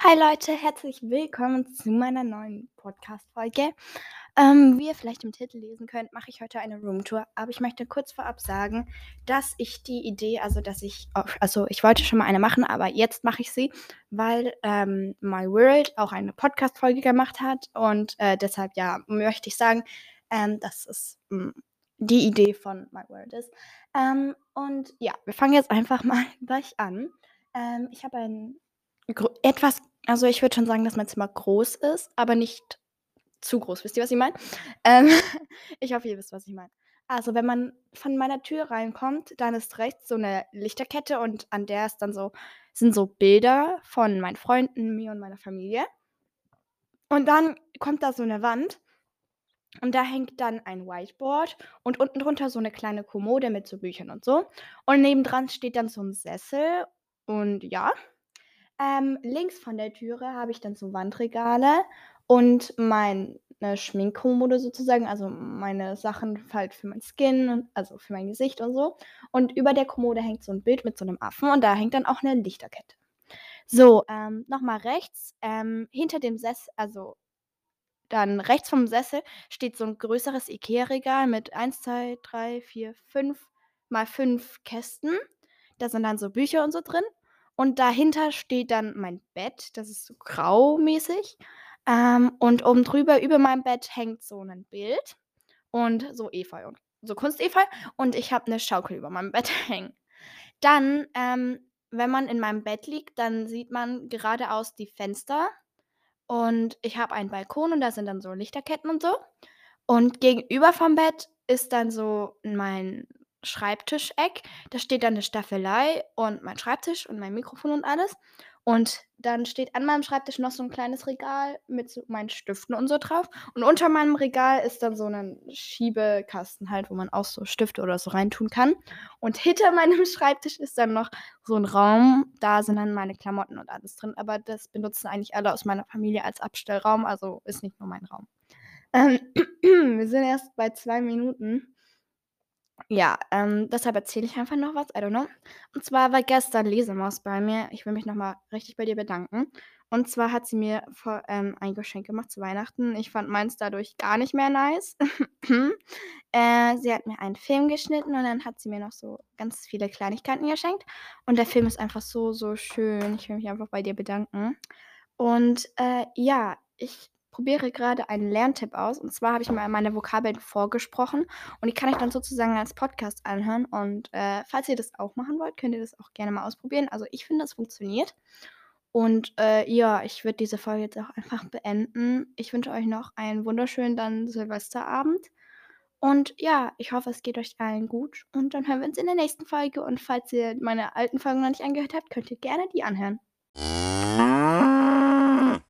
Hi Leute, herzlich willkommen zu meiner neuen Podcast-Folge. Ähm, wie ihr vielleicht im Titel lesen könnt, mache ich heute eine Roomtour. Aber ich möchte kurz vorab sagen, dass ich die Idee, also dass ich, also ich wollte schon mal eine machen, aber jetzt mache ich sie, weil ähm, My World auch eine Podcast-Folge gemacht hat und äh, deshalb ja möchte ich sagen, ähm, dass es mh, mm, die Idee von My World ist. Ähm, und ja, wir fangen jetzt einfach mal gleich an. Ähm, ich habe ein etwas also, ich würde schon sagen, dass mein Zimmer groß ist, aber nicht zu groß. Wisst ihr, was ich meine? Ähm, ich hoffe, ihr wisst, was ich meine. Also, wenn man von meiner Tür reinkommt, dann ist rechts so eine Lichterkette und an der ist dann so sind so Bilder von meinen Freunden, mir und meiner Familie. Und dann kommt da so eine Wand und da hängt dann ein Whiteboard und unten drunter so eine kleine Kommode mit so Büchern und so. Und nebendran steht dann so ein Sessel und ja. Ähm, links von der Türe habe ich dann so Wandregale und meine Schminkkommode sozusagen, also meine Sachen halt für mein Skin also für mein Gesicht und so. Und über der Kommode hängt so ein Bild mit so einem Affen und da hängt dann auch eine Lichterkette. So, ähm, noch rechts, ähm, hinter dem Sessel also dann rechts vom Sessel steht so ein größeres IKEA-Regal mit 1, 2, 3, 4, 5 mal 5 Kästen. Da sind dann so Bücher und so drin. Und dahinter steht dann mein Bett, das ist so graumäßig. Ähm, und oben drüber, über meinem Bett, hängt so ein Bild und so Efeu und so Kunstefeu. Und ich habe eine Schaukel über meinem Bett hängen. Dann, ähm, wenn man in meinem Bett liegt, dann sieht man geradeaus die Fenster. Und ich habe einen Balkon und da sind dann so Lichterketten und so. Und gegenüber vom Bett ist dann so mein Schreibtischeck. Da steht dann 'ne Staffelei und mein Schreibtisch und mein Mikrofon und alles. Und dann steht an meinem Schreibtisch noch so 'n kleines Regal mit so meinen Stiften und so drauf. Und unter meinem Regal ist dann so 'nen Schiebekasten halt, wo man auch so Stifte oder so reintun kann. Und hinter meinem Schreibtisch ist dann noch so 'n Raum, da sind dann meine Klamotten und alles drin, aber das benutzen eigentlich alle aus meiner Familie als Abstellraum, also ist nicht nur mein Raum. Ähm, wir sind erst bei 2 Minuten. Ja, ähm, deshalb erzähle ich einfach noch was, I don't know. Und zwar war gestern Lesemaus bei mir. Ich will mich noch mal richtig bei dir bedanken. Und zwar hat sie mir vor ähm, ein Geschenk gemacht zu Weihnachten. Ich fand meins dadurch gar nicht mehr nice. Äh, sie hat mir einen Film geschnitten und dann hat sie mir noch so ganz viele Kleinigkeiten geschenkt. Und der Film ist einfach so, so schön. Ich will mich einfach bei dir bedanken. Und, äh, ja, ich probiere gerade einen Lerntipp aus. Und zwar habe ich mal meine Vokabeln vorgesprochen und die kann ich dann sozusagen als Podcast anhören. Und äh, falls ihr das auch machen wollt, könnt ihr das auch gerne mal ausprobieren. Also ich finde, es funktioniert. Und äh, ja, ich würde diese Folge jetzt auch einfach beenden. Ich wünsche euch noch einen wunderschönen dann Silvesterabend. Und ja, ich hoffe, es geht euch allen gut. Und dann hören wir uns in der nächsten Folge. Und falls ihr meine alten Folgen noch nicht angehört habt, könnt ihr gerne die anhören.